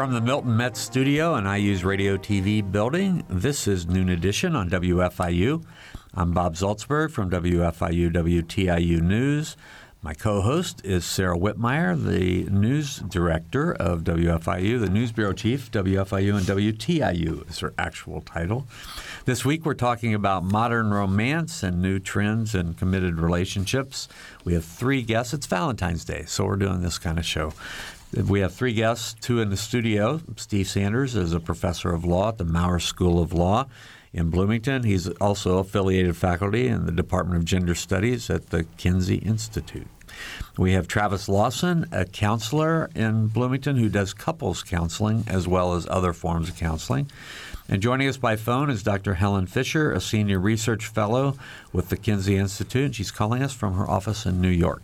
From the Milton Metz studio and IU's Radio TV building, this is Noon Edition on WFIU. I'm Bob Zaltsberg from WFIU WTIU News. My co host is Sarah Wittmeyer, the news director of WFIU, the news bureau chief, WFIU and WTIU is her actual title. This week we're talking about modern romance and new trends in committed relationships. We have three guests. It's Valentine's Day, so we're doing this kind of show. We have three guests, two in the studio. Steve Sanders is a professor of law at the Maurer School of Law in Bloomington. He's also affiliated faculty in the Department of Gender Studies at the Kinsey Institute. We have Travis Lawson, a counselor in Bloomington who does couples counseling as well as other forms of counseling. And joining us by phone is Dr. Helen Fisher, a senior research fellow with the Kinsey Institute. She's calling us from her office in New York.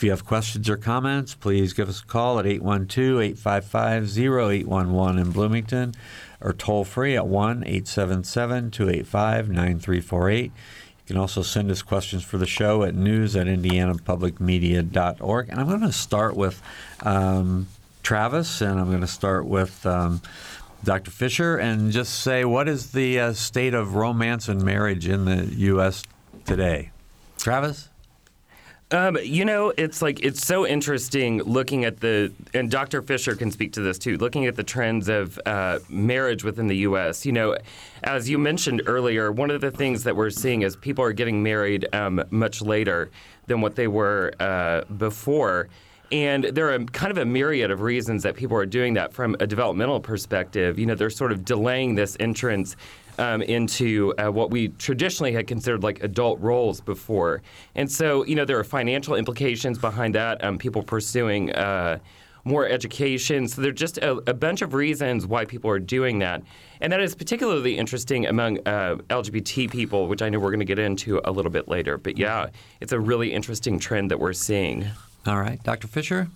If you have questions or comments, please give us a call at 812 855 0811 in Bloomington or toll free at 1 877 285 9348. You can also send us questions for the show at news at indianapublicmedia.org. And I'm going to start with um, Travis and I'm going to start with um, Dr. Fisher and just say what is the uh, state of romance and marriage in the U.S. today? Travis? Um, you know, it's like it's so interesting looking at the, and Dr. Fisher can speak to this too. Looking at the trends of uh, marriage within the U.S. You know, as you mentioned earlier, one of the things that we're seeing is people are getting married um, much later than what they were uh, before. And there are kind of a myriad of reasons that people are doing that from a developmental perspective. You know, they're sort of delaying this entrance um, into uh, what we traditionally had considered like adult roles before. And so, you know, there are financial implications behind that. Um, people pursuing uh, more education. So there are just a, a, bunch of reasons why people are doing that. And that is particularly interesting among uh, LGBT people, which I know we're going to get into a little bit later. But yeah, it's a really interesting trend that we're seeing. All right. Dr. Fisher?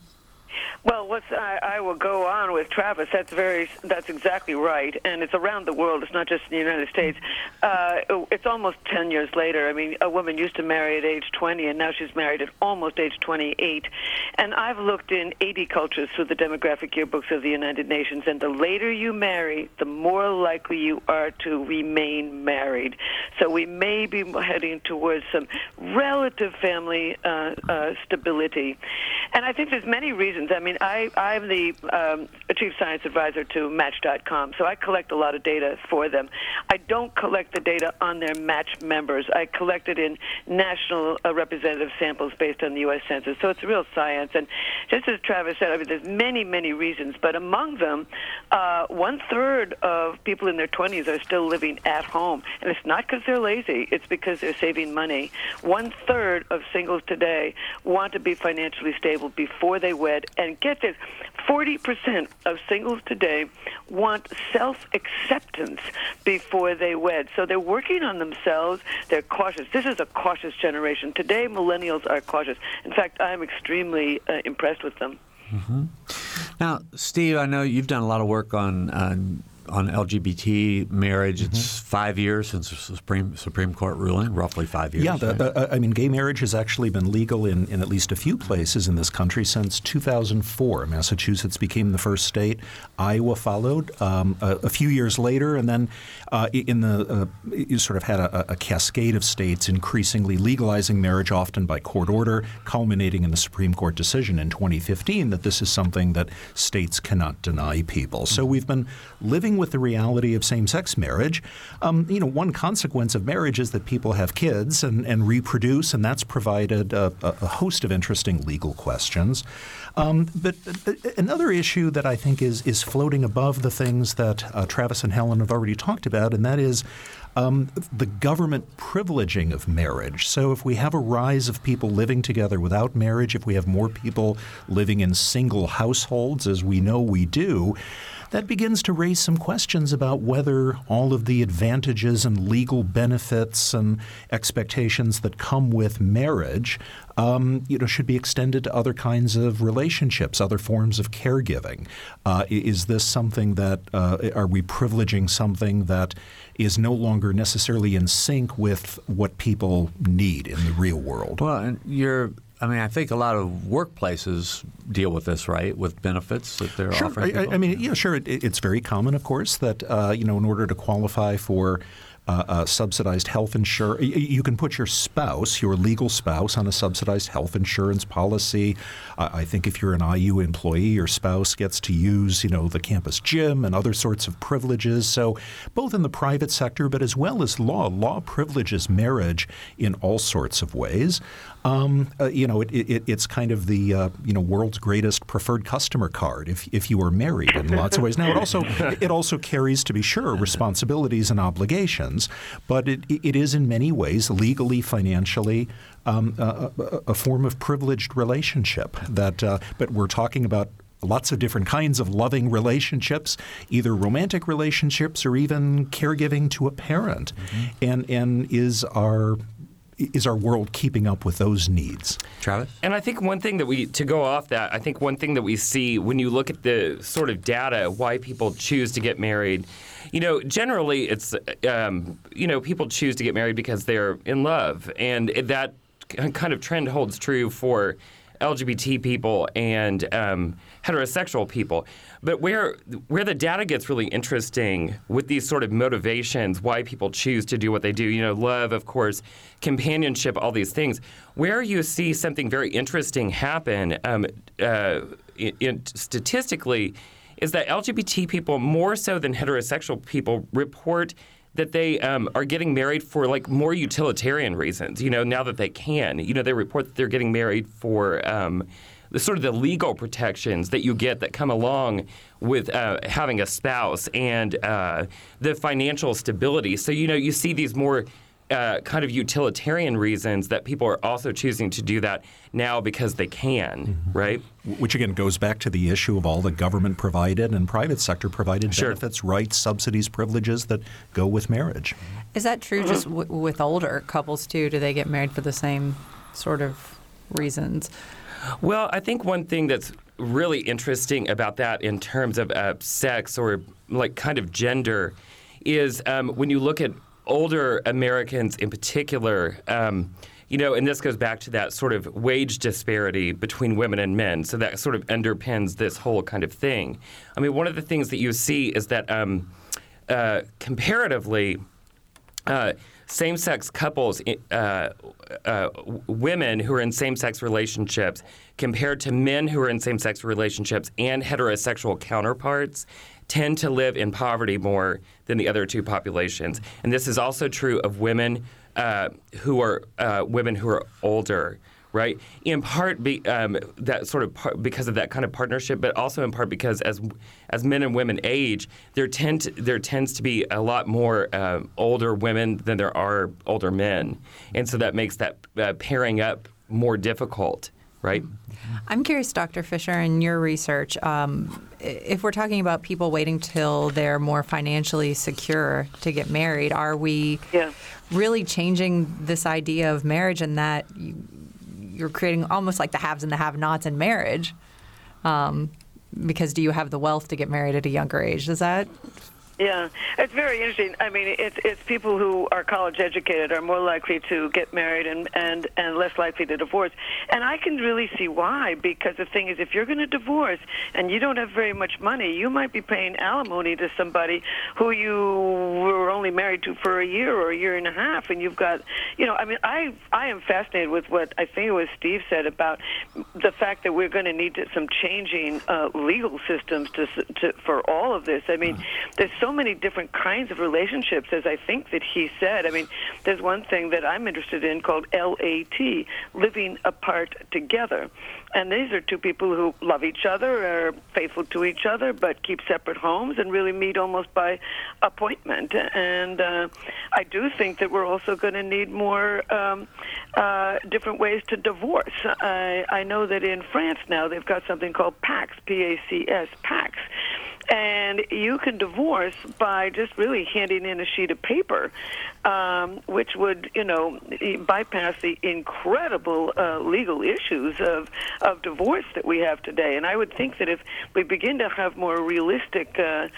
Well, what's, I, I will go on with Travis. That's very, that's exactly right, and it's around the world. It's not just in the United States. Uh, it's almost ten years later. I mean, a woman used to marry at age 20, and now she's married at almost age 28. And I've looked in 80 cultures through the demographic yearbooks of the United Nations, and the later you marry, the more likely you are to remain married. So we may be heading towards some relative family uh, uh, stability, and I think there's many reasons. I mean, I, I'm the um, chief science advisor to Match.com, so I collect a lot of data for them. I don't collect the data on their Match members. I collect it in national uh, representative samples based on the U.S. Census. So it's real science. And just as Travis said, I mean, there's many, many reasons, but among them, uh, one third of people in their 20s are still living at home, and it's not because they're lazy. It's because they're saving money. One third of singles today want to be financially stable before they wed, and get this 40% of singles today want self acceptance before they wed. So they're working on themselves. They're cautious. This is a cautious generation. Today, millennials are cautious. In fact, I'm extremely uh, impressed with them. Mm-hmm. Now, Steve, I know you've done a lot of work on. on on LGBT marriage. Mm-hmm. It's five years since the Supreme Supreme Court ruling, roughly five years. Yeah, the, the, I mean, gay marriage has actually been legal in, in at least a few places in this country since 2004. Massachusetts became the first state. Iowa followed um, a, a, few years later, and then uh, in the uh, you sort of had a, a, cascade of states increasingly legalizing marriage, often by court order, culminating in the Supreme Court decision in 2015 that this is something that states cannot deny people. So mm-hmm. we've been living with the reality of same-sex marriage. Um, you know, one consequence of marriage is that people have kids and, and reproduce, and that's provided a, a host of interesting legal questions. Um, but another issue that I think is is floating above the things that uh, Travis and Helen have already talked about, and that is um, the government privileging of marriage. So if we have a rise of people living together without marriage, if we have more people living in single households, as we know we do, that begins to raise some questions about whether all of the advantages and legal benefits and expectations that come with marriage um, you know, should be extended to other kinds of relationships, other forms of caregiving. Uh, is this something that uh, are we privileging something that is no longer necessarily in sync with what people need in the real world? Well, you're I mean, I think a lot of workplaces deal with this, right? With benefits that they're sure. offering. I, I, mean, yeah, sure. It, it's very common, of course, that uh, you know, in order to qualify for uh, uh, subsidized health insurance. You can put your spouse, your legal spouse, on a subsidized health insurance policy. Uh, I think if you're an IU employee, your spouse gets to use, you know, the campus gym and other sorts of privileges. So, both in the private sector, but as well as law, law privileges marriage in all sorts of ways. Um, uh, you know, it, it, it's kind of the uh, you know world's greatest preferred customer card if, if you are married in lots of ways. Now, it also it also carries, to be sure, responsibilities and obligations, but it, it is in many ways legally, financially. Um, a, a, form of privileged relationship that, uh, but we're talking about lots of different kinds of loving relationships, either romantic relationships or even caregiving to a parent. Mm-hmm. And and is our is our world keeping up with those needs? Travis? And I think one thing that we, to go off that, I think one thing that we see when you look at the sort of data, why people choose to get married, you know, generally it's, um, you know, people choose to get married because they're in love. And that kind of trend holds true for LGBT people and um, heterosexual people. But where where the data gets really interesting with these sort of motivations, why people choose to do what they do, you know, love, of course, companionship, all these things. Where you see something very interesting happen, um, uh, in, statistically, is that LGBT people more so than heterosexual people report that they um, are getting married for like more utilitarian reasons. You know, now that they can, you know, they report that they're getting married for um, the sort of the legal protections that you get that come along with uh, having a spouse and uh, the financial stability. So you know, you see these more uh, kind of utilitarian reasons that people are also choosing to do that now because they can, mm-hmm. right? Which again goes back to the issue of all the government provided and private sector provided sure. benefits, rights, subsidies, privileges that go with marriage. Is that true just w- with older couples too? Do they get married for the same sort of reasons? Well, I think one thing that's really interesting about that in terms of uh, sex or like kind of gender is um, when you look at older Americans in particular, um, you know, and this goes back to that sort of wage disparity between women and men. So that sort of underpins this whole kind of thing. I mean, one of the things that you see is that um, uh, comparatively, uh, same sex couples, uh, uh, women who are in same sex relationships, compared to men who are in same sex relationships and heterosexual counterparts, tend to live in poverty more than the other two populations. And this is also true of women uh, who are uh, women who are older. Right, in part be, um, that sort of par- because of that kind of partnership, but also in part because as as men and women age, there tend to, there tends to be a lot more uh, older women than there are older men, and so that makes that uh, pairing up more difficult right? I'm curious, Dr. Fisher, in your research, um, if we're talking about people waiting till they're more financially secure to get married, are we yeah. really changing this idea of marriage and that you, are creating almost like the haves and the have-nots in marriage? Um, because do you have the wealth to get married at a younger age? Does that yeah, it's very interesting. I mean, it's it's people who are college educated are more likely to get married and and and less likely to divorce. And I can really see why because the thing is if you're going to divorce and you don't have very much money, you might be paying alimony to somebody who you were only married to for a year or a year and a half and you've got, you know, I mean, I I am fascinated with what I think it was Steve said about the fact that we're going to need some changing uh, legal systems to, to for all of this. I mean, there's so many different kinds of relationships, as I think that he said. I mean, there's one thing that I'm interested in called LAT, living apart together. And these are two people who love each other, are faithful to each other, but keep separate homes and really meet almost by appointment. And uh, I do think that we're also going to need more um, uh, different ways to divorce. I, I know that in France now they've got something called PACS, P-A-C-S, PACS and you can divorce by just really handing in a sheet of paper, um, which would, you know, bypass the incredible uh, legal issues of of divorce that we have today. And I would think that if we begin to have more realistic. Uh,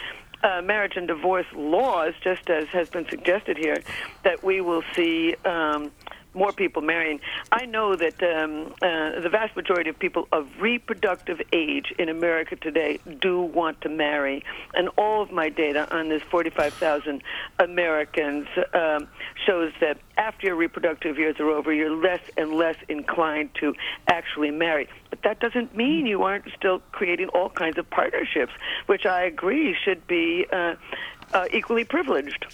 uh, marriage and divorce laws, just as has been suggested here, that we will see um, more people marrying. I know that um, uh, the vast majority of people of reproductive age in America today do want to marry, and all of my data on this 45,000 Americans um, shows that after your reproductive years are over, you're less and less inclined to actually marry. But that doesn't mean you aren't still creating all kinds of partnerships, which I agree should be uh, uh, equally privileged.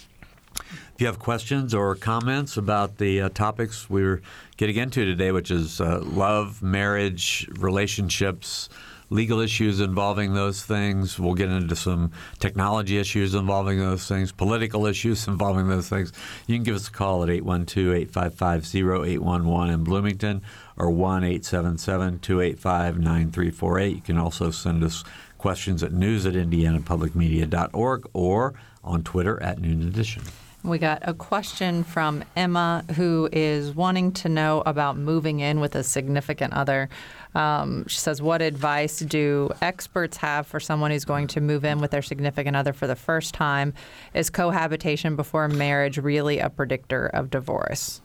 If you have questions or comments about the uh, topics we're getting into today, which is uh, love, marriage, relationships, legal issues involving those things, we'll get into some technology issues involving those things, political issues involving those things. You can give us a call at 812 855 0811 in Bloomington or 1 877 285 9348. You can also send us questions at news at indianapublicmedia.org or on Twitter at Noon Edition. We got a question from Emma who is wanting to know about moving in with a significant other. Um, she says, What advice do experts have for someone who's going to move in with their significant other for the first time? Is cohabitation before marriage really a predictor of divorce?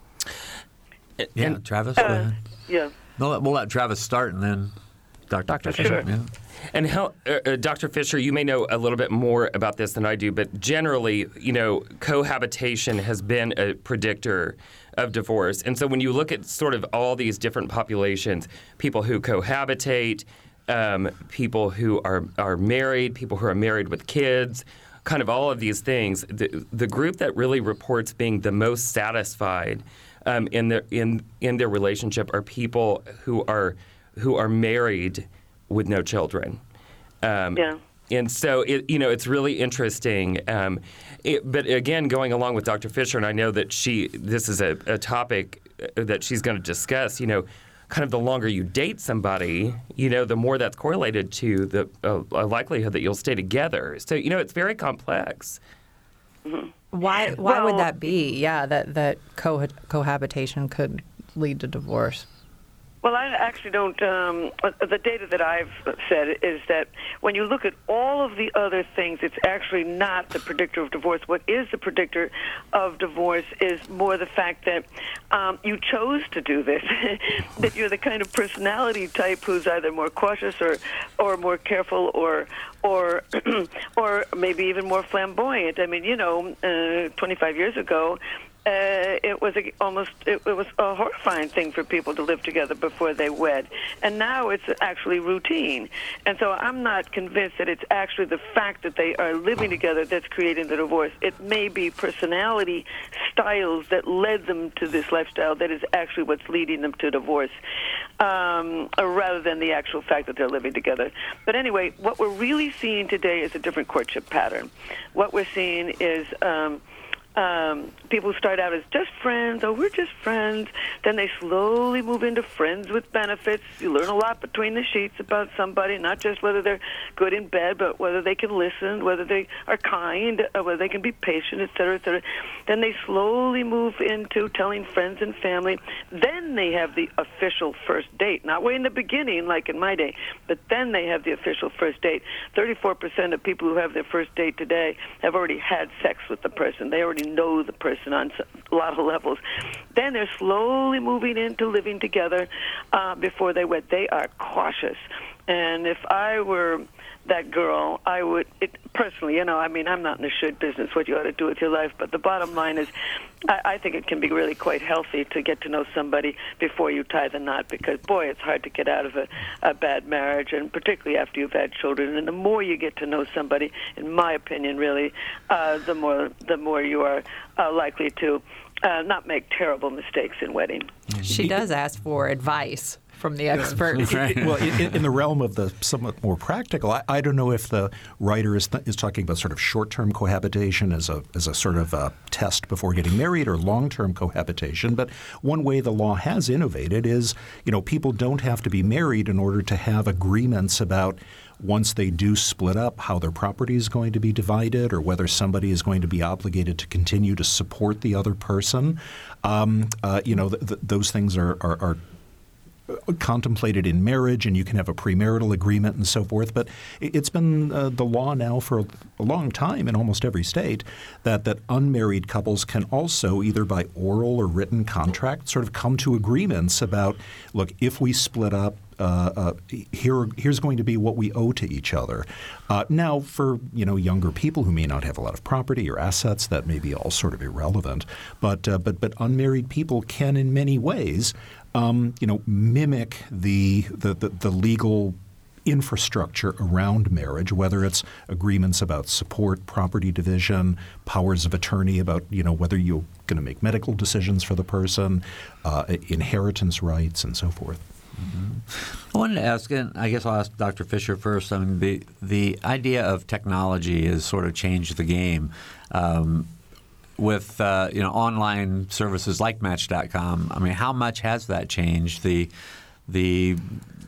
Yeah, and, Travis, uh, Yeah. We'll let, we'll let Travis start and then Dr. Dr. Fisher. Yeah. And how, uh, uh Dr. Fisher, you may know a little bit more about this than I do, but generally, you know, cohabitation has been a predictor of divorce. And so when you look at sort of all these different populations, people who cohabitate, um, people who are, are married, people who are married with kids, kind of all of these things, the, the group that really reports being the most satisfied um, in, their, in, in their relationship are people who are, who are married with no children. Um, yeah. And so, it, you know, it's really interesting. Um, it, but again, going along with Dr. Fisher, and I know that she, this is a, a topic uh, that she's going to discuss. You know, kind of the longer you date somebody, you know, the more that's correlated to the uh, likelihood that you'll stay together. So, you know, it's very complex. Mm-hmm. Why? Why well, would that be? Yeah, that that co- cohabitation could lead to divorce. Well, I actually don't. Um, the data that I've said is that when you look at all of the other things, it's actually not the predictor of divorce. What is the predictor of divorce is more the fact that um, you chose to do this, that you're the kind of personality type who's either more cautious or, or more careful or or or maybe even more flamboyant. I mean, you know, uh, 25 years ago, uh, it was a, almost it, it was a horrifying thing for people to live together before they wed, and now it's actually routine. And so I'm not convinced that it's actually the fact that they are living together that's creating the divorce. It may be personality styles that led them to this lifestyle that is actually what's leading them to divorce, um, rather than the actual fact that they're living together. But anyway, what we're really seeing today is a different courtship pattern. What we're seeing is um, um, people start out as just friends. Oh, we're just friends. Then they slowly move into friends with benefits. You learn a lot between the sheets about somebody, not just whether they're good in bed, but whether they can listen, whether they are kind, uh, whether they can be patient, et cetera, et cetera. Then they slowly move into telling friends and family. Then they have the official first date. Not way in the beginning, like in my day, but then they have the official first date. 34% of people who have their first date today have already had sex with the person. They already know the person on a lot of levels. Then they're slowly moving into living together uh, before they wed. They are cautious. And if I were that girl, I would it, personally, you know, I mean, I'm not in the should business, what you ought to do with your life, but the bottom line is, I, I think it can be really quite healthy to get to know somebody before you tie the knot, because boy, it's hard to get out of a, a bad marriage, and particularly after you've had children. And the more you get to know somebody, in my opinion, really, uh, the more the more you are uh, likely to uh, not make terrible mistakes in wedding. She does ask for advice from the expert. well, in, in, the realm of the somewhat more practical, I, I don't know if the writer is, th- is talking about sort of short-term cohabitation as a as a sort of a test before getting married, or long-term cohabitation. But one way the law has innovated is, you know, people don't have to be married in order to have agreements about once they do split up, how their property is going to be divided, or whether somebody is going to be obligated to continue to support the other person. Um, uh, you know, th- th- those things are, are, are contemplated in marriage, and you can have a premarital agreement and so forth. But it's been uh, the law now for a long time in almost every state that that unmarried couples can also either by oral or written contract sort of come to agreements about look if we split up uh, uh, here, here's going to be what we owe to each other. Uh, now, for you know younger people who may not have a lot of property or assets, that may be all sort of irrelevant. But uh, but but unmarried people can, in many ways, um, you know, mimic the, the, the, the legal infrastructure around marriage, whether it's agreements about support, property division, powers of attorney about you know whether you're going to make medical decisions for the person, uh, inheritance rights, and so forth. Mm-hmm. I wanted to ask, and I guess I'll ask Dr. Fisher first. I mean, the the idea of technology has sort of changed the game. Um, with uh, you know online services like Match.com, I mean, how much has that changed the the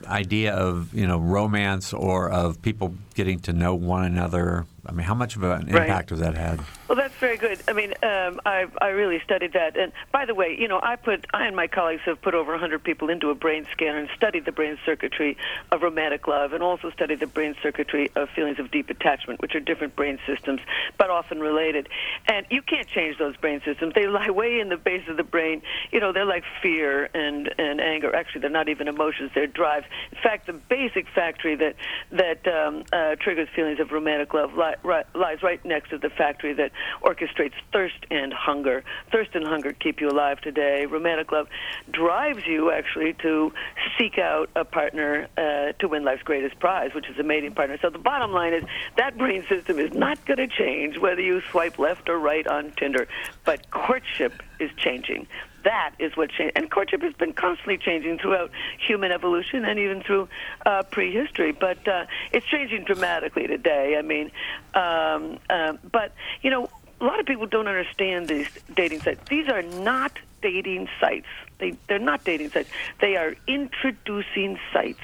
idea of you know romance or of people getting to know one another? I mean, how much of an impact right. has that had? Well, that's very good. I mean, um, I I really studied that. And by the way, you know, I put I and my colleagues have put over 100 people into a brain scanner and studied the brain circuitry of romantic love, and also studied the brain circuitry of feelings of deep attachment, which are different brain systems but often related. And you can't change those brain systems. They lie way in the base of the brain. You know, they're like fear and and anger. Actually, they're not even emotions; they're drives. In fact, the basic factory that that um, uh, triggers feelings of romantic love li- ri- lies right next to the factory that orchestrates thirst and hunger. Thirst and hunger keep you alive today. Romantic love drives you actually to seek out a partner uh, to win life's greatest prize, which is a mating partner. So the bottom line is that brain system is not going to change whether you swipe left or right on Tinder, but courtship is changing that is what changed. And courtship has been constantly changing throughout human evolution and even through uh, prehistory. But uh, it's changing dramatically today. I mean, um, uh, but you know, a lot of people don't understand these dating sites. These are not dating sites. They they're not dating sites. They are introducing sites.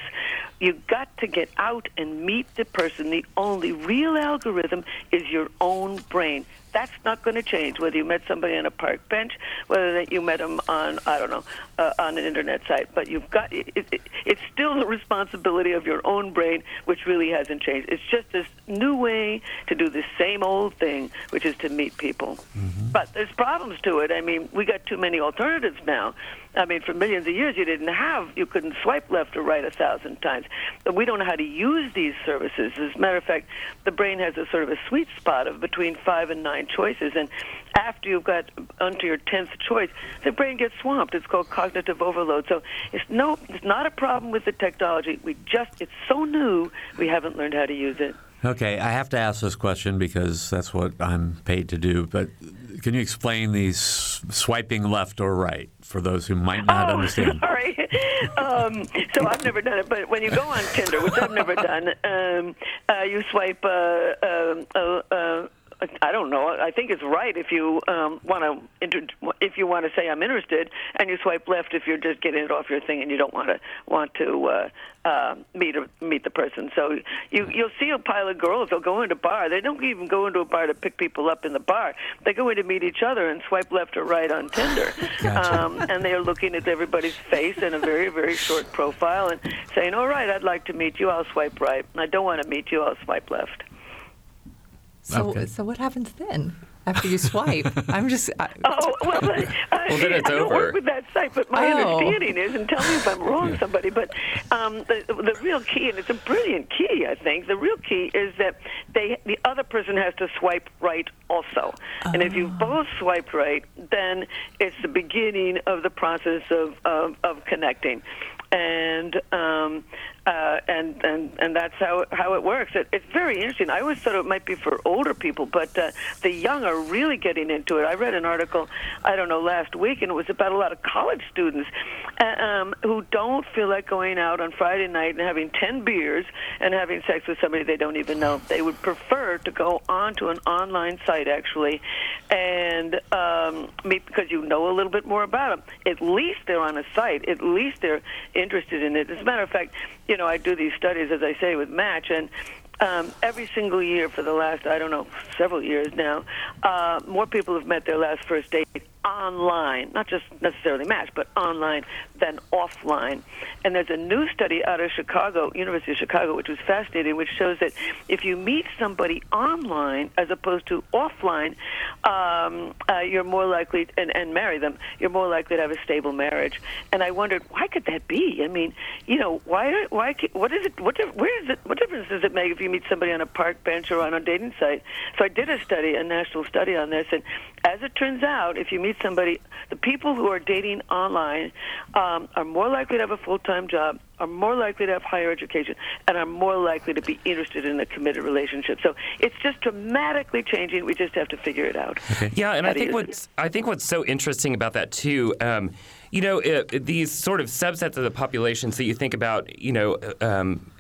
You've got to get out and meet the person. The only real algorithm is your own brain that's not going to change whether you met somebody on a park bench, whether you met them on I don't know uh, on an internet site. But you've got it, it, it's still the responsibility of your own brain, which really hasn't changed. It's just this new way to do the same old thing, which is to meet people. Mm-hmm. But there's problems to it. I mean, we got too many alternatives now. I mean, for millions of years, you didn't have, you couldn't swipe left or right a thousand times. But we don't know how to use these services. As a matter of fact, the brain has a sort of a sweet spot of between five and nine choices. And after you've got onto your tenth choice, the brain gets swamped. It's called cognitive overload. So it's no, it's not a problem with the technology. We just, it's so new, we haven't learned how to use it. Okay, I have to ask this question because that's what I'm paid to do. But can you explain these swiping left or right for those who might not oh, understand? Sorry. Um, so I've never done it, but when you go on Tinder, which I've never done, um, uh, you swipe uh, uh, I don't know. I think it's right if you um, want to inter- if you want to say I'm interested, and you swipe left if you're just getting it off your thing and you don't want to want to uh, uh, meet a, meet the person. So you you'll see a pile of girls. They'll go into a bar. They don't even go into a bar to pick people up in the bar. They go in to meet each other and swipe left or right on Tinder. Gotcha. Um, and they are looking at everybody's face and a very very short profile and saying, "All right, I'd like to meet you. I'll swipe right. I don't want to meet you. I'll swipe left." So, okay. so what happens then? after you swipe. I'm just. I, oh well, well then it's I don't work with that site, but my oh. understanding is, and tell me if I'm wrong, somebody. But um, the the real key, and it's a brilliant key, I think. The real key is that they the other person has to swipe right also, oh. and if you oh. both swipe right, then it's the beginning of the process of of, of connecting and um, uh, and and and that's how how it works. It, it's very interesting. I always thought it might be for older people, but uh, the young are really getting into it. I read an article, I don't know, last week, and it was about a lot of college students uh, um, who don't feel like going out on Friday night and having ten beers and having sex with somebody they don't even know. They would prefer to go onto an online site actually and um, meet because you know a little bit more about them. At least they're on a site. At least they're interested in it. As a matter of fact, you know, I do these studies, as I say, with Match, and um, every single year for the last, I don't know, several years now, uh, more people have met their last first date online, not just necessarily match, but online than offline. And there's a new study out of Chicago, University of Chicago, which was fascinating, which shows that if you meet somebody online as opposed to offline, um, uh, you're more likely and, and marry them. You're more likely to have a stable marriage. And I wondered why could that be? I mean, you know, why? Why? What is it? What? Where is it? What difference does it make if you meet somebody on a park bench or on a dating site? So I did a study, a national study on this, and as it turns out, if you meet somebody, the people who are dating online um, are more likely to have a full time job, are more likely to have higher education, and are more likely to be interested in a committed relationship. So it's just dramatically changing. We just have to figure it out. Okay. Yeah, and I think what's it. I think what's so interesting about that too. Um, you know, it, these sort of subsets of the population. So you think about, you know, um,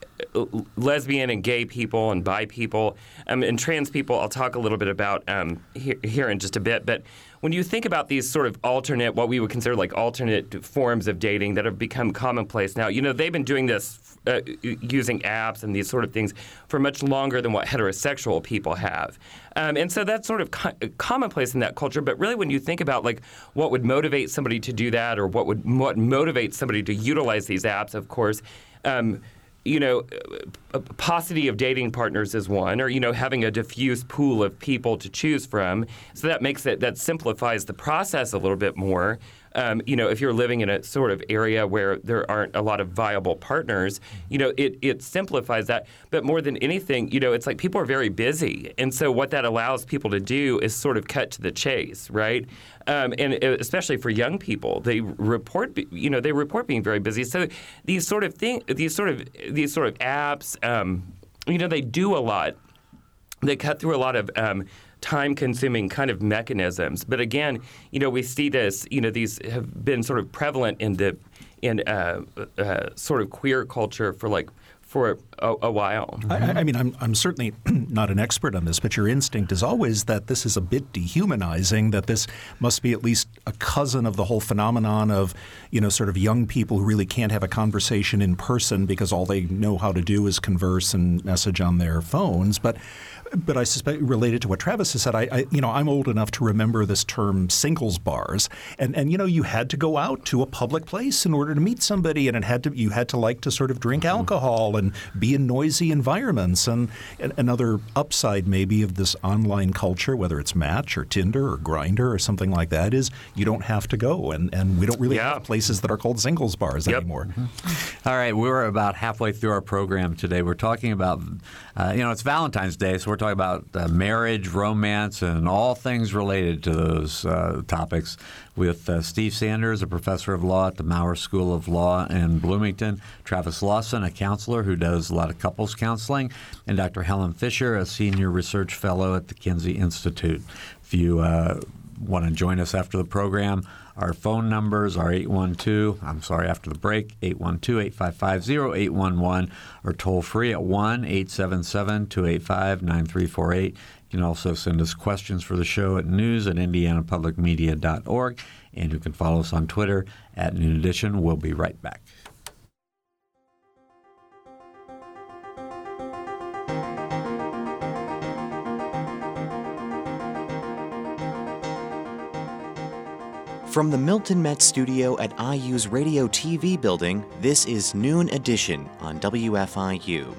lesbian and gay people and bi people um, and trans people. I'll talk a little bit about um, here, here, in just a bit. But when you think about these sort of alternate, what we would consider like alternate forms of dating that have become commonplace now, you know, they've been doing this uh, using apps and these sort of things for much longer than what heterosexual people have. Um, and so that's sort of co- commonplace in that culture. But really, when you think about like what would motivate somebody to do that, or what would what motivates somebody to utilize these apps, of course. Um, you know, uh, a paucity of dating partners is one, or you know, having a diffuse pool of people to choose from. So that makes it that simplifies the process a little bit more um, you know, if you're living in a sort of area where there aren't a lot of viable partners, you know, it, it simplifies that. But more than anything, you know, it's like people are very busy. And so what that allows people to do is sort of cut to the chase, right? Um, and especially for young people, they report, you know, they report being very busy. So these sort of thing, these sort of these sort of apps, um, you know, they do a lot. They cut through a lot of um, time consuming kind of mechanisms. But again, you know, we see this, you know, these have been sort of prevalent in the in uh, uh, sort of queer culture for like for a, a while. I, I, mean, I'm, I'm certainly not an expert on this, but your instinct is always that this is a bit dehumanizing, that this must be at least a cousin of the whole phenomenon of, you know, sort of young people who really can't have a conversation in person because all they know how to do is converse and message on their phones. But but I suspect related to what Travis has said, I, I, you know I'm old enough to remember this term singles bars, and and you know you had to go out to a public place in order to meet somebody, and it had to you had to like to sort of drink mm-hmm. alcohol and be in noisy environments, and, and another upside maybe of this online culture, whether it's Match or Tinder or Grindr or something like that, is you don't have to go, and and we don't really yeah. have places that are called singles bars yep. anymore. Mm-hmm. All right, we're about halfway through our program today. We're talking about uh, you know it's Valentine's Day, so we're talking about uh, marriage, romance, and all things related to those uh, topics with uh, Steve Sanders, a professor of law at the Maurer School of Law in Bloomington, Travis Lawson, a counselor who does a lot of couples counseling, and Dr. Helen Fisher, a senior research fellow at the Kinsey Institute. If you uh, want to join us after the program, our phone numbers are 812, I'm sorry, after the break, 812 855 0811 or toll free at 1 877 285 9348. You can also send us questions for the show at news at indianapublicmedia.org, and you can follow us on Twitter at Noon Edition. We'll be right back. From the Milton Metz studio at IU's Radio TV building, this is Noon Edition on WFIU.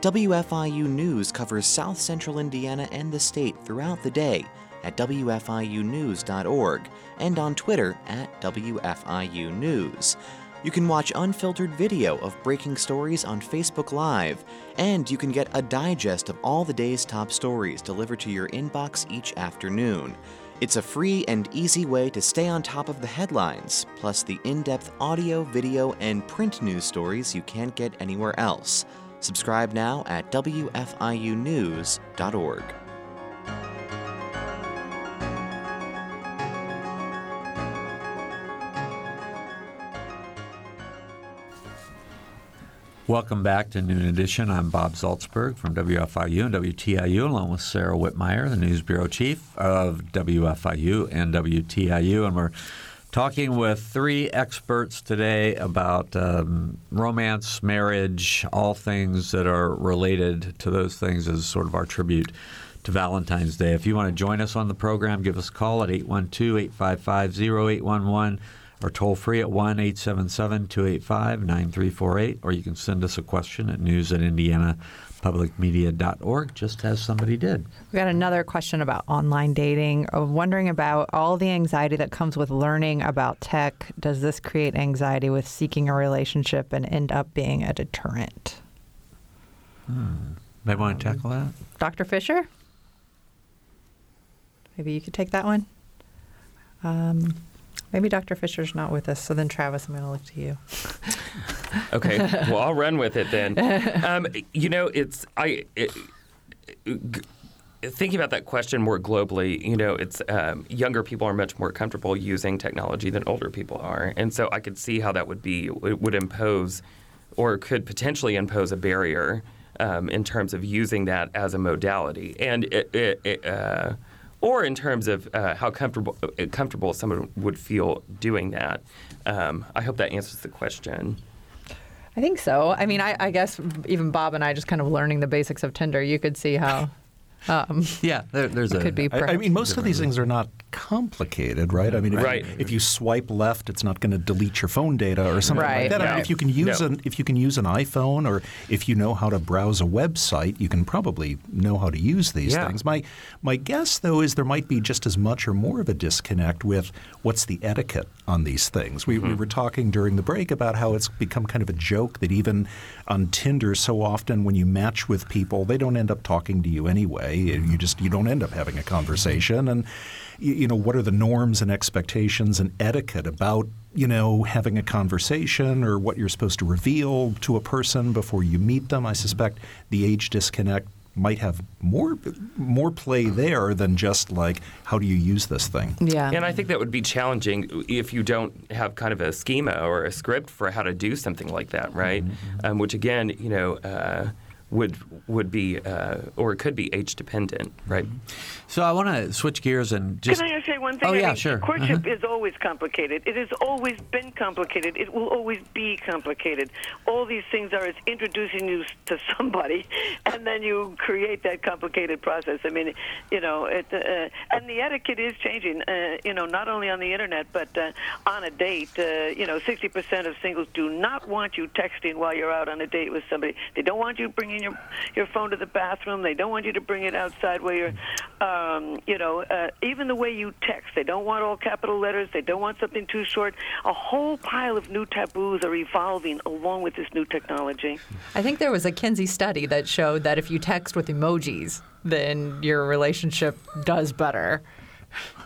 WFIU News covers South Central Indiana and the state throughout the day, at WFIUnews.org and on Twitter at WFIU News. You can watch unfiltered video of breaking stories on Facebook Live, and you can get a digest of all the day's top stories delivered to your inbox each afternoon. It's a free and easy way to stay on top of the headlines, plus the in depth audio, video, and print news stories you can't get anywhere else. Subscribe now at WFIUnews.org. Welcome back to Noon Edition. I'm Bob Zaltsberg from WFIU and WTIU, along with Sarah Wittmeyer, the News Bureau Chief of WFIU and WTIU. And we're talking with three experts today about um, romance, marriage, all things that are related to those things as sort of our tribute to Valentine's Day. If you want to join us on the program, give us a call at 812 855 0811 or toll free at 1 877 285 9348, or you can send us a question at news at indianapublicmedia.org, just as somebody did. We got another question about online dating. Wondering about all the anxiety that comes with learning about tech. Does this create anxiety with seeking a relationship and end up being a deterrent? Hmm. May want to tackle that? Dr. Fisher? Maybe you could take that one. Um, Maybe Dr. Fisher's not with us, so then Travis, I'm going to look to you. okay, well, I'll run with it then. Um, you know, it's I. It, g- thinking about that question more globally, you know, it's um, younger people are much more comfortable using technology than older people are, and so I could see how that would be it would impose, or could potentially impose a barrier um, in terms of using that as a modality, and it, it, uh, or in terms of uh, how comfortable uh, comfortable someone would feel doing that. Um, I hope that answers the question. I think so. I mean, I, I, guess even Bob and I just kind of learning the basics of Tinder, you could see how. Um, yeah, there, there's a. Could be. I, I mean, most of these things are not complicated, right? I mean, if, right. you, if you swipe left, it's not going to delete your phone data or something right. like that. No. I mean, if you can use no. an if you can use an iPhone or if you know how to browse a website, you can probably know how to use these yeah. things. My my guess though is there might be just as much or more of a disconnect with what's the etiquette on these things. We, mm-hmm. we were talking during the break about how it's become kind of a joke that even on Tinder, so often when you match with people, they don't end up talking to you anyway. You just you don't end up having a conversation and you know, what are the norms and expectations and etiquette about, you know, having a conversation or what you're supposed to reveal to a person before you meet them? I suspect the age disconnect might have more more play there than just like how do you use this thing. Yeah. And I think that would be challenging if you don't have kind of a schema or a script for how to do something like that, right? Mm-hmm. Um, which again, you know. Uh, would would be uh, or it could be age dependent, right? So I want to switch gears and just. Can I say one thing? Oh I yeah, mean, sure. Courtship uh-huh. is always complicated. It has always been complicated. It will always be complicated. All these things are is introducing you to somebody, and then you create that complicated process. I mean, you know, it, uh, and the etiquette is changing. Uh, you know, not only on the internet but uh, on a date. Uh, you know, 60% of singles do not want you texting while you're out on a date with somebody. They don't want you bringing your your phone to the bathroom. They don't want you to bring it outside where you're, um, you know, uh, even the way you text. They don't want all capital letters. They don't want something too short. A whole pile of new taboos are evolving along with this new technology. I think there was a Kinsey study that showed that if you text with emojis, then your relationship does better.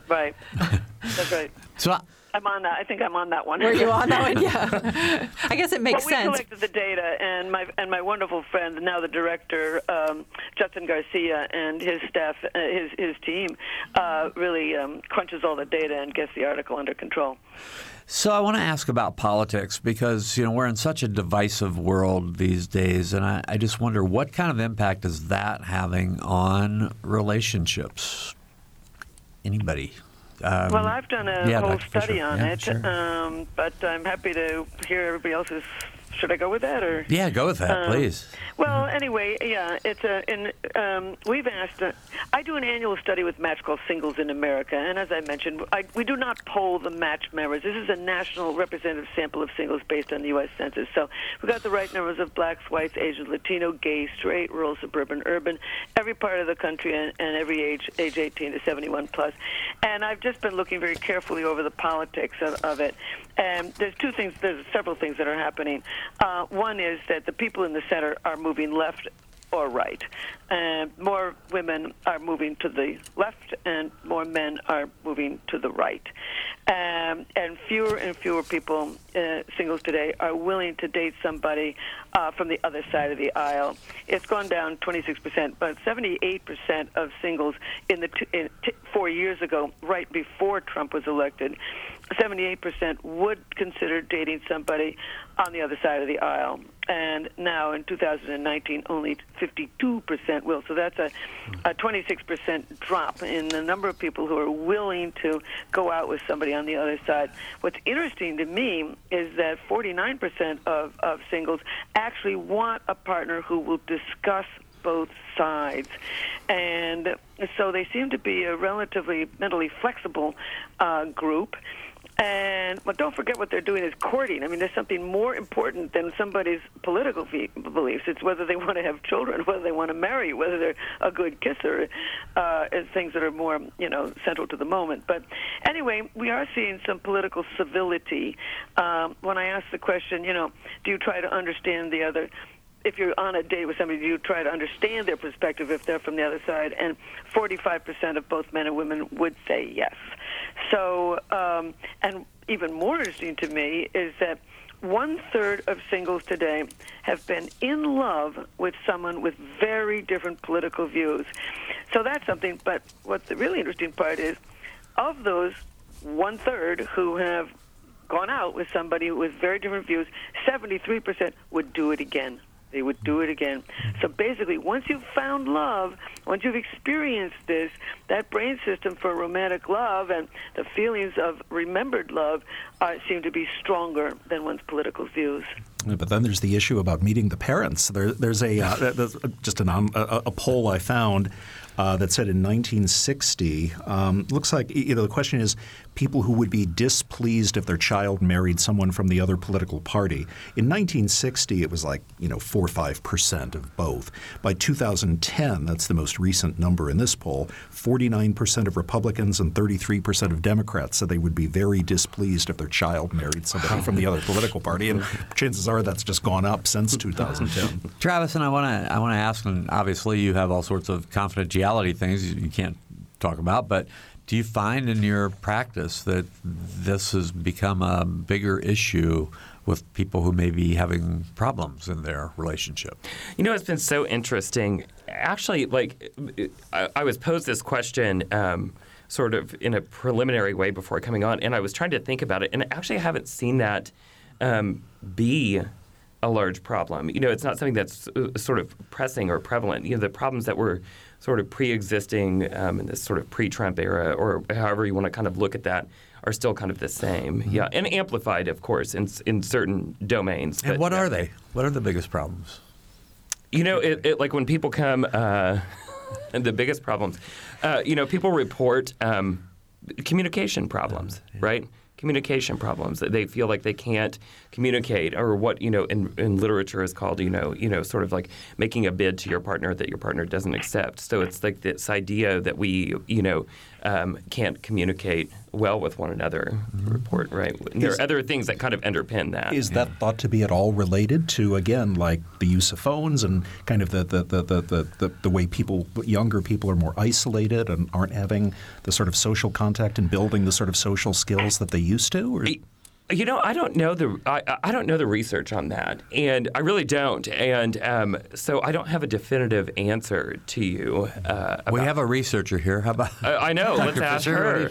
Right. That's right. So I, I'm on that. I think I'm on that one. Were you on that one? Yeah. I guess it makes well, sense. we collected the data, and my and my wonderful friend, now the director, um, Justin Garcia, and his staff, uh, his his team, uh, really um, crunches all the data and gets the article under control. So I want to ask about politics because you know we're in such a divisive world these days, and I, I just wonder what kind of impact is that having on relationships? Anybody? Um, well, I've done a yeah, whole study Fisher. on yeah, it, sure. um, but I'm happy to hear everybody else's should I go with that or? Yeah, go with that, um, please. Well, anyway, yeah, it's a. And um, we've asked. Uh, I do an annual study with Match called Singles in America, and as I mentioned, I, we do not poll the match members. This is a national representative sample of singles based on the U.S. Census. So we got the right numbers of blacks, whites, Asian, Latino, gay, straight, rural, suburban, urban, every part of the country, and, and every age, age 18 to 71 plus. And I've just been looking very carefully over the politics of, of it. And there's two things. There's several things that are happening. Uh, one is that the people in the center are moving left or right. And more women are moving to the left, and more men are moving to the right. Um, and fewer and fewer people, uh, singles today, are willing to date somebody uh, from the other side of the aisle. It's gone down 26%, but 78% of singles in the in t- four years ago, right before Trump was elected, 78% would consider dating somebody on the other side of the aisle. And now in 2019, only 52% will. So that's a, a 26% drop in the number of people who are willing to go out with somebody on the other side. What's interesting to me is that 49% of, of singles actually want a partner who will discuss both sides. And so they seem to be a relatively mentally flexible uh, group. And but don't forget what they're doing is courting. I mean, there's something more important than somebody's political beliefs. It's whether they want to have children, whether they want to marry, whether they're a good kisser, uh, is things that are more, you know, central to the moment. But anyway, we are seeing some political civility. Um, when I ask the question, you know, do you try to understand the other? If you're on a date with somebody, you try to understand their perspective if they're from the other side, and 45% of both men and women would say yes. So, um, and even more interesting to me is that one third of singles today have been in love with someone with very different political views. So that's something. But what the really interesting part is, of those one third who have gone out with somebody with very different views, 73% would do it again they would do it again. So basically, once you've found love, once you've experienced this, that brain system for romantic love and the feelings of remembered love seem to be stronger than one's political views. But then there's the issue about meeting the parents. There, there's a uh, there's just an, um, a, a poll I found uh, that said in 1960, um, looks like you know the question is people who would be displeased if their child married someone from the other political party. In 1960, it was like you know four or five percent of both. By 2010, that's the most recent number in this poll. 49 percent of Republicans and 33 percent of Democrats said they would be very displeased if their child married somebody from the other political party, and chances are that's just gone up since 2010. Travis, and I want to I want to ask, and obviously you have all sorts of confidentiality things you can't talk about, but do you find in your practice that this has become a bigger issue with people who may be having problems in their relationship? You know, it's been so interesting. Actually, like I, I was posed this question. Um, sort of in a preliminary way before coming on, and I was trying to think about it, and actually I haven't seen that um, be a large problem. You know, it's not something that's uh, sort of pressing or prevalent. You know, the problems that were sort of pre-existing um, in this sort of pre-Trump era, or however you want to kind of look at that, are still kind of the same. Mm-hmm. Yeah, and amplified, of course, in in certain domains. And but, what are they? What are the biggest problems? You know, it, it, like when people come, uh, the biggest problems. Uh, you know, people report um, communication problems, yeah. right? Communication problems that they feel like they can't communicate or what you know in, in literature is called you know you know sort of like making a bid to your partner that your partner doesn't accept. So it's like this idea that we you know um, can't communicate well with one another mm-hmm. report right and there is, are other things that kind of underpin that is that thought to be at all related to again like the use of phones and kind of the the, the, the, the, the way people younger people are more isolated and aren't having the sort of social contact and building the sort of social skills that they used to or? You know, I don't know the I, I don't know the research on that, and I really don't, and um, so I don't have a definitive answer to you. Uh, we have a researcher here. How about? I know. Let's ask her.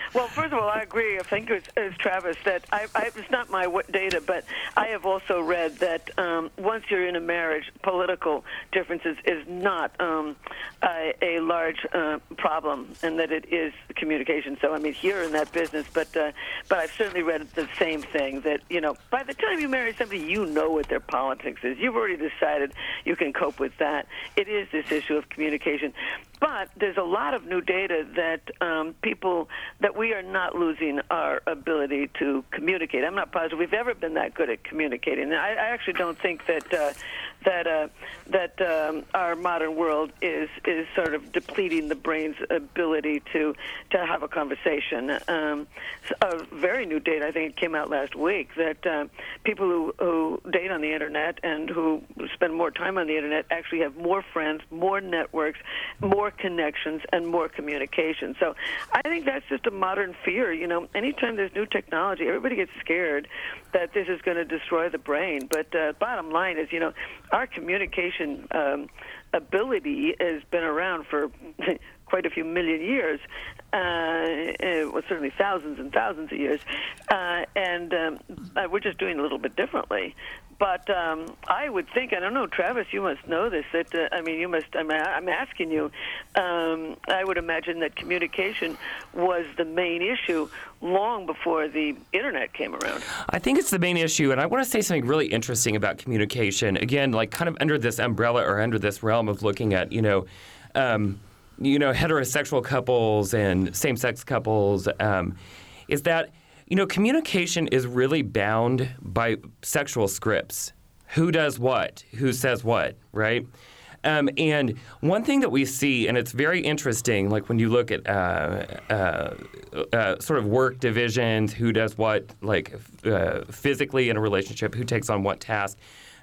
well, first of all, I agree. I think it's, Travis that I, I, it's not my data, but I have also read that um, once you're in a marriage, political differences is not um, a, a, large uh, problem, and that it is communication. So, I mean, you're in that business, but uh, but I've certainly read the same thing that you know, by the time you marry somebody, you know what their politics is. You've already decided you can cope with that. It is this issue of communication. But there's a lot of new data that um, people that we are not losing our ability to communicate. I'm not positive we've ever been that good at communicating. I, I actually don't think that uh, that uh, that um, our modern world is is sort of depleting the brain's ability to to have a conversation. Um, a very new data, I think it came out last week, that uh, people who, who date on the internet and who spend more time on the internet actually have more friends, more networks, more connections, and more communication. So I think that's just a modern fear. You know, anytime there's new technology, everybody gets scared that this is going to destroy the brain. But uh, bottom line is, you know, our communication um, ability has been around for quite a few million years, uh, uh, well, certainly thousands and thousands of years, uh, and um, uh, we're just doing a little bit differently. But um, I would think, I don't know, Travis, you must know this. That uh, I mean, you must. I'm, I'm asking you. Um, I would imagine that communication was the main issue long before the internet came around. I think it's the main issue, and I want to say something really interesting about communication. Again, like kind of under this umbrella or under this realm of looking at, you know. Um, you know, heterosexual couples and same-sex couples, um, is that you know, communication is really bound by sexual scripts. Who does what? Who says what? Right? Um, and one thing that we see, and it's very interesting, like when you look at uh, uh, uh, sort of work divisions, who does what, like uh, physically in a relationship, who takes on what task,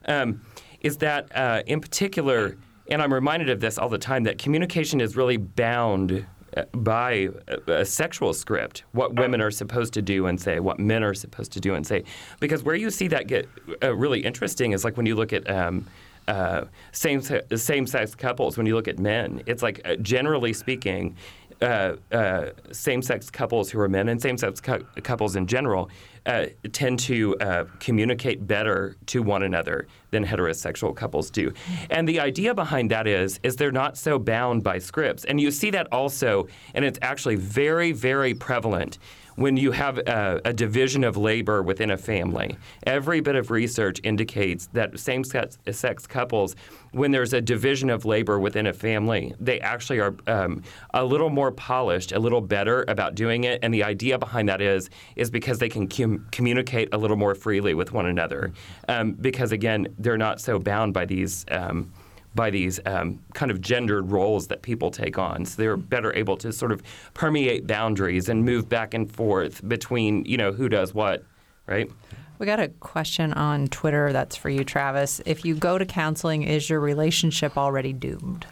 um, is that uh, in particular, and I'm reminded of this all the time, that communication is really bound by a, a, sexual script, what women are supposed to do and say, what men are supposed to do and say. Because where you see that get uh, really interesting is like when you look at um, uh, same same sex couples. When you look at men, it's like uh, generally speaking, uh, uh, same-sex couples who are men and same-sex cu- couples in general uh, tend to uh, communicate better to one another than heterosexual couples do. And the idea behind that is is they're not so bound by scripts. And you see that also, and it's actually very, very prevalent when you have a, a, division of labor within a family, every bit of research indicates that same sex couples, when there's a division of labor within a family, they actually are um, a little more polished, a little better about doing it. And the idea behind that is is because they can com- communicate a little more freely with one another, um, because again, they're not so bound by these. Um, by these um, kind of gendered roles that people take on. So they're better able to sort of permeate boundaries and move back and forth between, you know, who does what, right? We got a question on Twitter that's for you, Travis. If you go to counseling, is your relationship already doomed?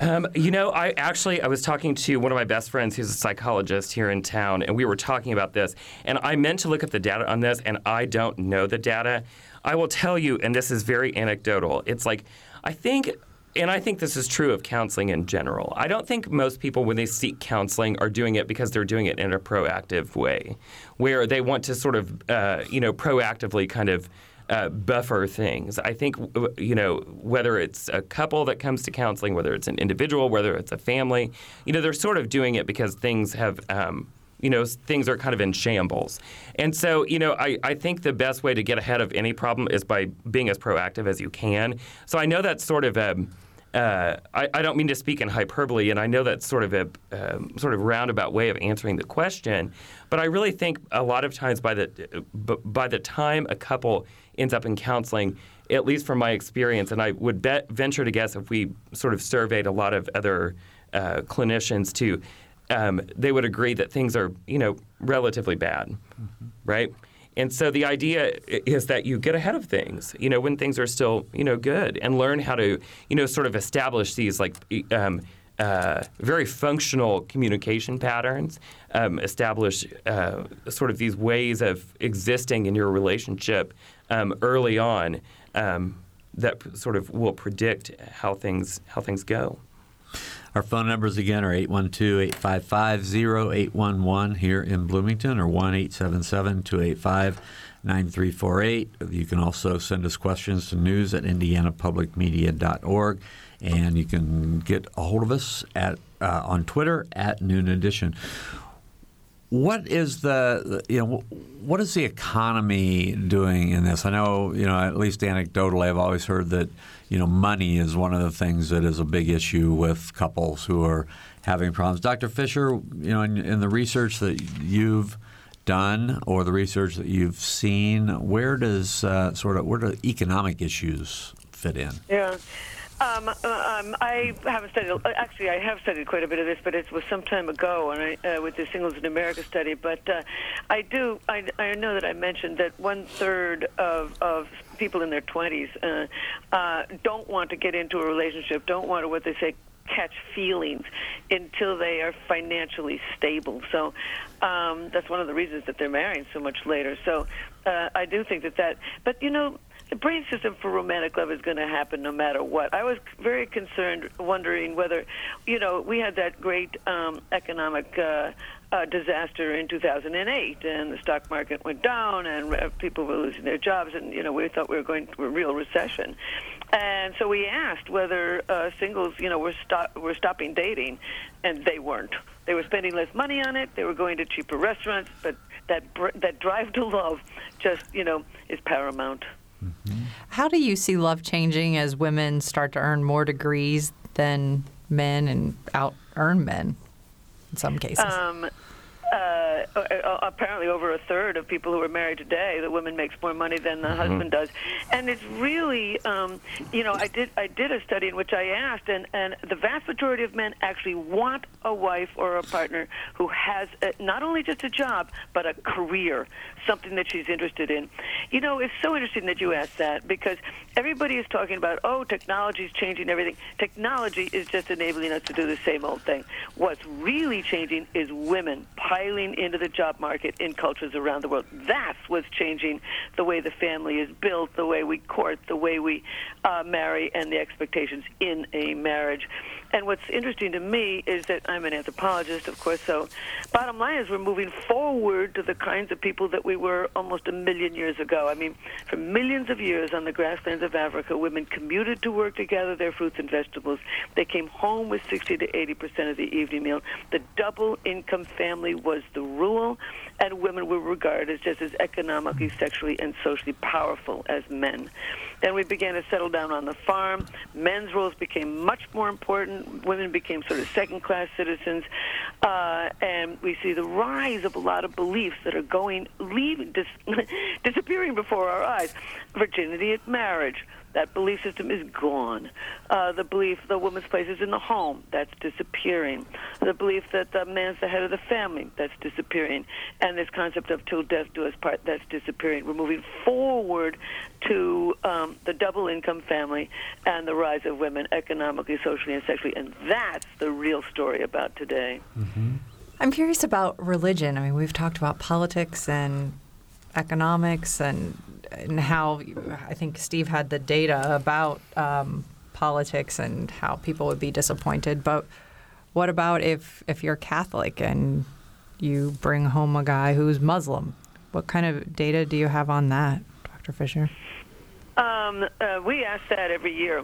Um, you know, I actually I was talking to one of my best friends who's a psychologist here in town, and we were talking about this. And I meant to look at the data on this, and I don't know the data. I will tell you, and this is very anecdotal. It's like I think and I think this is true of counseling in general. I don't think most people, when they seek counseling, are doing it because they're doing it in a proactive way, where they want to sort of, uh, you know, proactively kind of uh, buffer things. I think, you know, whether it's a couple that comes to counseling, whether it's an individual, whether it's a family, you know, they're sort of doing it because things have um, you know, things are kind of in shambles. And so, you know, I, I think the best way to get ahead of any problem is by being as proactive as you can. So I know that's sort of a, um, uh, I, I, don't mean to speak in hyperbole, and I know that's sort of a um, sort of roundabout way of answering the question. But I really think a lot of times by the by the time a couple ends up in counseling, at least from my experience, and I would bet, venture to guess if we sort of surveyed a lot of other uh, clinicians too, um, they would agree that things are, you know, relatively bad, mm-hmm. right? And so the idea is that you get ahead of things, you know, when things are still, you know, good, and learn how to, you know, sort of establish these like um, uh, very functional communication patterns, um, establish uh, sort of these ways of existing in your relationship um, early on um, that sort of will predict how things how things go. Our phone numbers again are 812 855 0811 here in Bloomington or 1 877 285 9348. You can also send us questions to news at indianapublicmedia.org, and you can get a hold of us at uh, on Twitter at Noon Edition. What is the you know what is the economy doing in this? I know you know at least anecdotally, I've always heard that you know money is one of the things that is a big issue with couples who are having problems. Dr. Fisher, you know, in, in the research that you've done or the research that you've seen, where does uh, sort of where do economic issues fit in? Yeah. Um, uh, um, I haven't studied. Actually, I have studied quite a bit of this, but it was some time ago, and I, uh, with the Singles in America study. But uh, I do. I, I know that I mentioned that one third of, of people in their 20s uh, uh, don't want to get into a relationship, don't want to what they say catch feelings until they are financially stable. So um, that's one of the reasons that they're marrying so much later. So uh, I do think that that. But you know, the brain system for romantic love is going to happen no matter what. I was very concerned, wondering whether, you know, we had that great um, economic uh, uh, disaster in 2008, and the stock market went down, and uh, people were losing their jobs, and you know, we thought we were going to a real recession. And so we asked whether uh, singles, you know, were stop were stopping dating, and they weren't. They were spending less money on it. They were going to cheaper restaurants, but that br- that drive to love, just you know, is paramount. Mm-hmm. How do you see love changing as women start to earn more degrees than men and out earn men in some cases? Um, uh, uh, apparently over a third of people who are married today, the woman makes more money than the mm-hmm. husband does, and it's really, um, you know, I did I did a study in which I asked, and and the vast majority of men actually want a wife or a partner who has a, not only just a job but a career, something that she's interested in. You know, it's so interesting that you asked that because everybody is talking about oh, technology is changing everything. Technology is just enabling us to do the same old thing. What's really changing is women into the job market in cultures around the world. That's what's changing the way the family is built, the way we court, the way we uh, marry, and the expectations in a marriage. And what's interesting to me is that I'm an anthropologist, of course, so bottom line is we're moving forward to the kinds of people that we were almost a million years ago. I mean, for millions of years on the grasslands of Africa, women commuted to work to gather their fruits and vegetables. They came home with 60 to 80 percent of the evening meal. The double income family was the rule, and women were regarded as just as economically, sexually, and socially powerful as men. Then we began to settle down on the farm. Men's roles became much more important. Women became sort of second class citizens. Uh, and we see the rise of a lot of beliefs that are going, leaving, dis- disappearing before our eyes. Virginity at marriage that belief system is gone. Uh, the belief the woman's place is in the home, that's disappearing. The belief that the man's the head of the family, that's disappearing. And this concept of till death do us part, that's disappearing. We're moving forward to um, the double income family and the rise of women economically, socially, and sexually. And that's the real story about today. Mm-hmm. I'm curious about religion. I mean, we've talked about politics and economics and and how I think Steve had the data about um, politics and how people would be disappointed. But what about if if you're Catholic and you bring home a guy who's Muslim? What kind of data do you have on that, Dr. Fisher? Um, uh, we ask that every year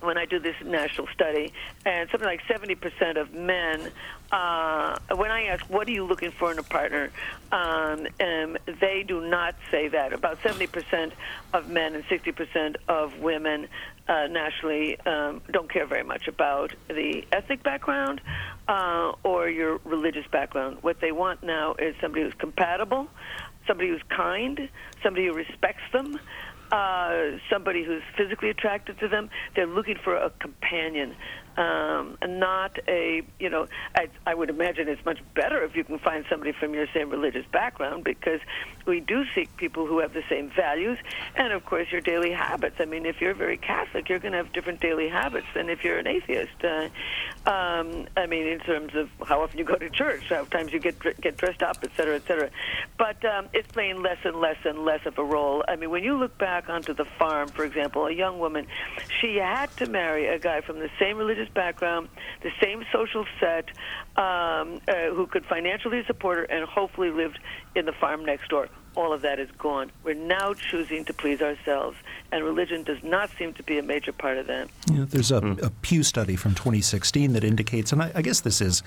when I do this national study, and something like 70% of men, uh, when I ask, what are you looking for in a partner, um, um, they do not say that. About 70% of men and 60% of women uh, nationally um, don't care very much about the ethnic background uh, or your religious background. What they want now is somebody who's compatible, somebody who's kind, somebody who respects them, uh, somebody who's physically attracted to them. They're looking for a companion, um, not a you know I, I would imagine it's much better if you can find somebody from your same religious background because we do seek people who have the same values and of course your daily habits. I mean if you're very catholic you're going to have different daily habits than if you're an atheist. Uh, um, i mean in terms of how often you go to church how times you get get dressed up et cetera et cetera. But um, it's playing less and less and less of a role. I mean when you look back onto the farm for example a young woman she had to marry a guy from the same religious religious background, the same social set, um, uh, who could financially support her, and hopefully lived in the farm next door all of that is gone. We're now choosing to please ourselves, and religion does not seem to be a major part of that. Yeah, there's a, mm. a, Pew study from 2016 that indicates, and I, I guess this is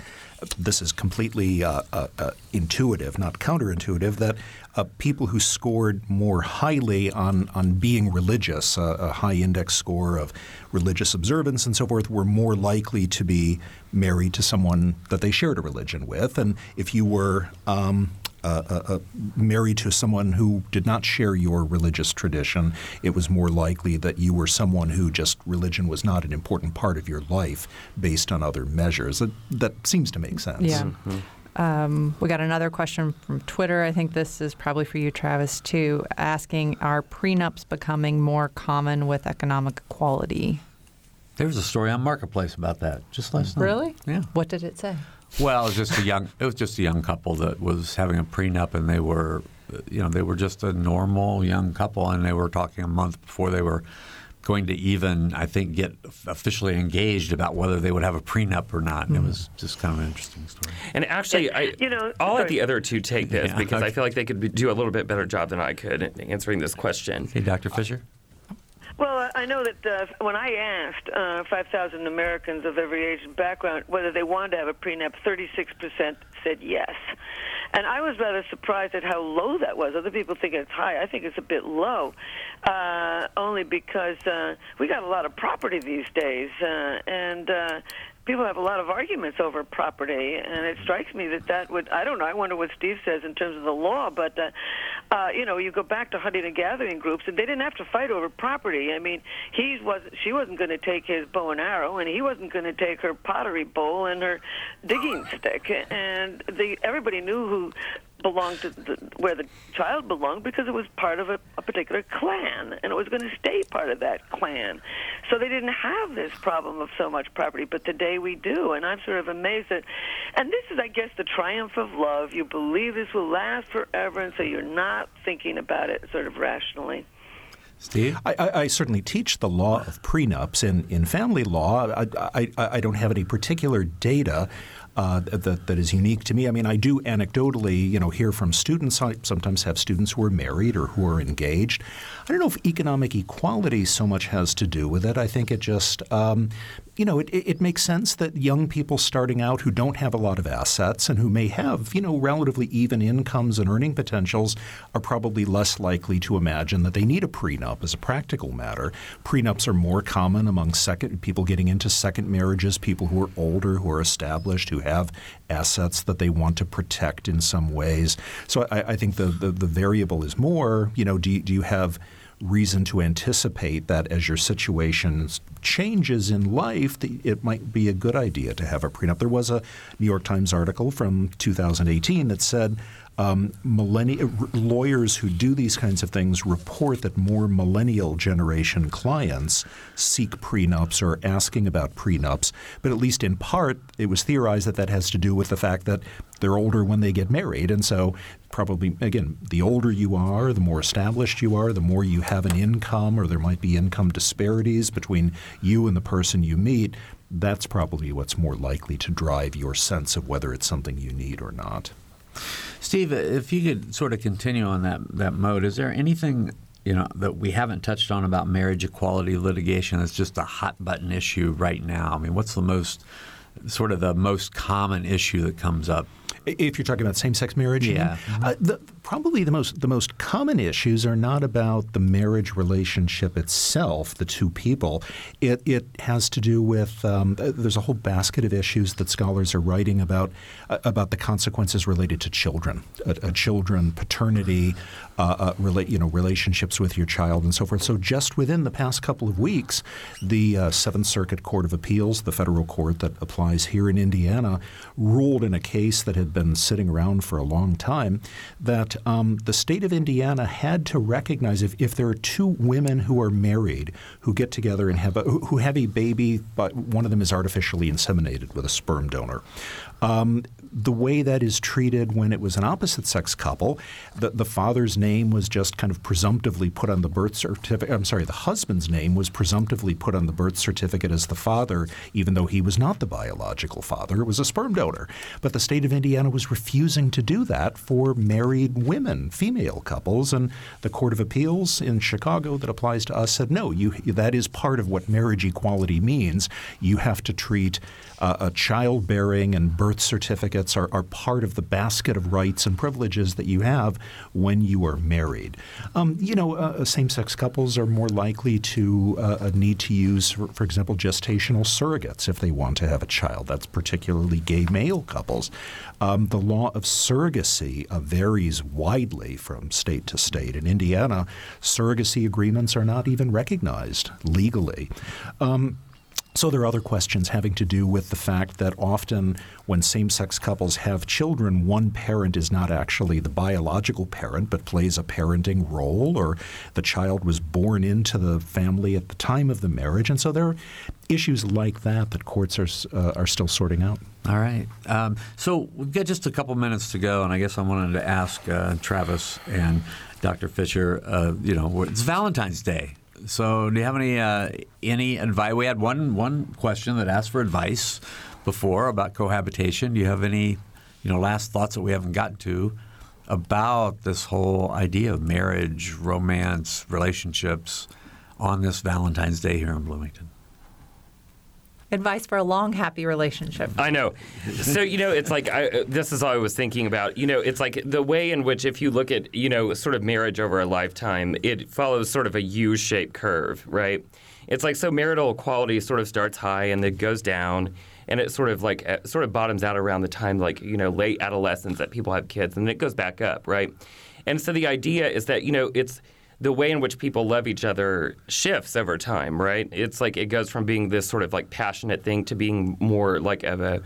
this is completely uh, uh, uh, intuitive, not counterintuitive, that uh, people who scored more highly on on being religious, uh, a high index score of religious observance and so forth, were more likely to be married to someone that they shared a religion with, and if you were um, uh, uh, uh, married to someone who did not share your religious tradition, it was more likely that you were someone who just religion was not an important part of your life based on other measures. That, that seems to make sense. Yeah. Mm-hmm. Um, we got another question from Twitter. I think this is probably for you, Travis, too, asking Are prenups becoming more common with economic equality? There was a story on Marketplace about that just last night. Really? Yeah. What did it say? Well, it was just a young. It was just a young couple that was having a prenup, and they were, you know, they were just a normal young couple, and they were talking a month before they were going to even, I think, get officially engaged about whether they would have a prenup or not. And mm. it was just kind of an interesting story. And actually, I, you know, I'll let the other two take this yeah, because okay. I feel like they could do a little bit better job than I could in answering this question. Hey, Dr. Fisher. I know that uh, when I asked uh, 5,000 Americans of every age and background whether they wanted to have a prenup, 36% said yes. And I was rather surprised at how low that was. Other people think it's high. I think it's a bit low, uh, only because uh, we got a lot of property these days, uh, and uh, people have a lot of arguments over property, and it strikes me that that would I don't know. I wonder what Steve says in terms of the law, but uh, uh, you know, you go back to hunting and gathering groups, and they didn't have to fight over property. I mean, he was she wasn't going to take his bow and arrow, and he wasn't going to take her pottery bowl and her digging stick, and the everybody knew who belonged to the, where the child belonged because it was part of a, a particular clan and it was going to stay part of that clan. So they didn't have this problem of so much property, but today we do. And I'm sort of amazed that, and this is, I guess, the triumph of love. You believe this will last forever, and so you're not thinking about it sort of rationally. Steve? I, I, I, certainly teach the law of prenups in, in family law. I, I, I don't have any particular data uh, that, that is unique to me. I mean, I do anecdotally, you know, hear from students. I sometimes have students who are married or who are engaged. I don't know if economic equality so much has to do with it. I think it just, um, you know, it, it makes sense that young people starting out who don't have a lot of assets and who may have, you know, relatively even incomes and earning potentials are probably less likely to imagine that they need a prenup as a practical matter. Prenups are more common among second people getting into second marriages, people who are older, who are established, who have assets that they want to protect in some ways. So I, I think the, the, the variable is more, you know, do you, do you have reason to anticipate that as your situation changes in life, it might be a good idea to have a prenup. There was a New York Times article from 2018 that said um, lawyers who do these kinds of things report that more millennial generation clients seek prenups or asking about prenups. But at least in part, it was theorized that that has to do with the fact that they're older when they get married, and so probably again, the older you are, the more established you are, the more you have an income, or there might be income disparities between you and the person you meet. That's probably what's more likely to drive your sense of whether it's something you need or not. Steve, if you could sort of continue on that that mode, is there anything you know that we haven't touched on about marriage equality litigation that's just a hot button issue right now? I mean, what's the most sort of the most common issue that comes up if you're talking about same-sex marriage, yeah. Uh, the, probably the most the most common issues are not about the marriage relationship itself, the two people. It it has to do with um, there's a whole basket of issues that scholars are writing about uh, about the consequences related to children, a, children, paternity, uh, uh, relate you know relationships with your child and so forth. So just within the past couple of weeks, the uh, Seventh Circuit Court of Appeals, the federal court that applies here in Indiana, ruled in a case that had been sitting around for a long time, that um, the state of Indiana had to recognize if, if there are two women who are married who get together and have a, who have a baby, but one of them is artificially inseminated with a sperm donor. Um, the way that is treated when it was an opposite sex couple, the, the father's name was just kind of presumptively put on the birth certificate. I'm sorry, the husband's name was presumptively put on the birth certificate as the father, even though he was not the biological father. It was a sperm donor. But the state of Indiana was refusing to do that for married women, female couples, and the Court of Appeals in Chicago that applies to us said no. You that is part of what marriage equality means. You have to treat uh, a childbearing and birth certificates are, are, part of the basket of rights and privileges that you have when you are married. Um, you know, uh, uh same-sex couples are more likely to uh, need to use, for, for, example, gestational surrogates if they want to have a child. That's particularly gay male couples. Um, the law of surrogacy uh, varies widely from state to state. In Indiana, surrogacy agreements are not even recognized legally. Um, so there are other questions having to do with the fact that often when same-sex couples have children, one parent is not actually the biological parent but plays a parenting role or the child was born into the family at the time of the marriage. And so there are issues like that that courts are, uh, are still sorting out. All right. Um, so we've got just a couple minutes to go, and I guess I wanted to ask uh, Travis and Dr. Fisher, uh, you know, it's Valentine's Day so, do you have any uh, any advice? We had one one question that asked for advice before about cohabitation. Do you have any you know last thoughts that we haven't gotten to about this whole idea of marriage, romance, relationships on this Valentine's Day here in Bloomington? Advice for a long, happy relationship. I know. So you know, it's like I, this is all I was thinking about. You know, it's like the way in which, if you look at you know, sort of marriage over a lifetime, it follows sort of a U-shaped curve, right? It's like so marital equality sort of starts high and then goes down. And it sort of like uh, sort of bottoms out around the time like you know late adolescence that people have kids, and then it goes back up, right? And so the idea is that you know it's the way in which people love each other shifts over time, right? It's like it goes from being this sort of like passionate thing to being more like of a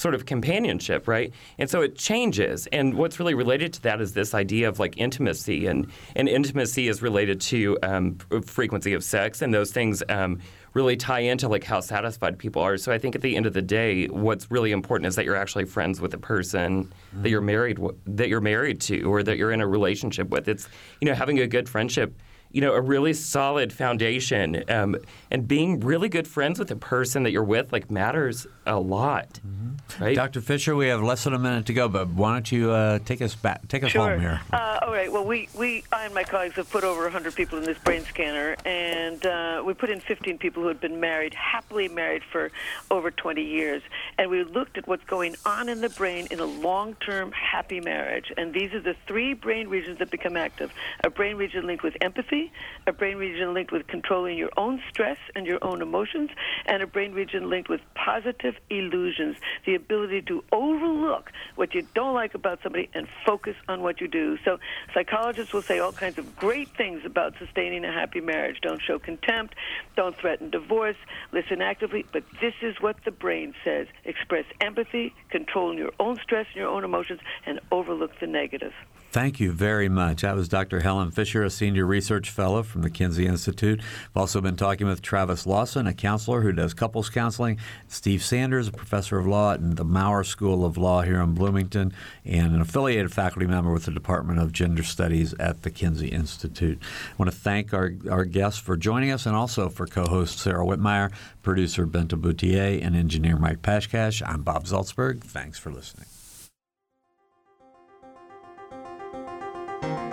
sort of companionship, right? And so it changes. And what's really related to that is this idea of like intimacy, and and intimacy is related to um, frequency of sex, and those things um, really tie into like how satisfied people are. So I think at the end of the day, what's really important is that you're actually friends with the person mm-hmm. that you're married that you're married to or that you're in a relationship with. It's you know having a good friendship you know, a really solid foundation, um, and being really good friends with the person that you're with like matters a lot. Mm-hmm. Right, Dr. Fisher, we have less than a minute to go, but why don't you uh, take us back, take us sure. home here? Uh, all right. Well, we, we, I and my colleagues have put over 100 people in this brain scanner, and uh, we put in 15 people who had been married, happily married for over 20 years, and we looked at what's going on in the brain in a long-term happy marriage, and these are the three brain regions that become active: a brain region linked with empathy a brain region linked with controlling your own stress and your own emotions, and a brain region linked with positive illusions, the ability to overlook what you don't like about somebody and focus on what you do. So psychologists will say all kinds of great things about sustaining a happy marriage. Don't show contempt, don't threaten divorce, listen actively, but this is what the brain says. Express empathy, control your own stress and your own emotions, and overlook the negative. Thank you very much. That was Dr. Helen Fisher, a senior research fellow from the Kinsey Institute. I've also been talking with Travis Lawson, a counselor who does couples counseling, Steve Sanders, a professor of law at the Maurer School of Law here in Bloomington, and an affiliated faculty member with the Department of Gender Studies at the Kinsey Institute. I want to thank our, our guests for joining us and also for co host Sarah Wittmeyer, producer Benta Boutier, and engineer Mike Pashkash. I'm Bob Zaltsberg. Thanks for listening.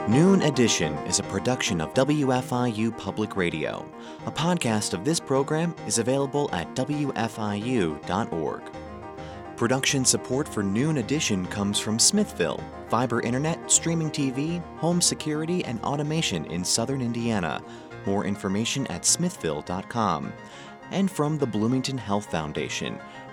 Noon Edition is a production of WFIU Public Radio. A podcast of this program is available at WFIU.org. Production support for Noon Edition comes from Smithville, fiber internet, streaming TV, home security, and automation in southern Indiana. More information at smithville.com. And from the Bloomington Health Foundation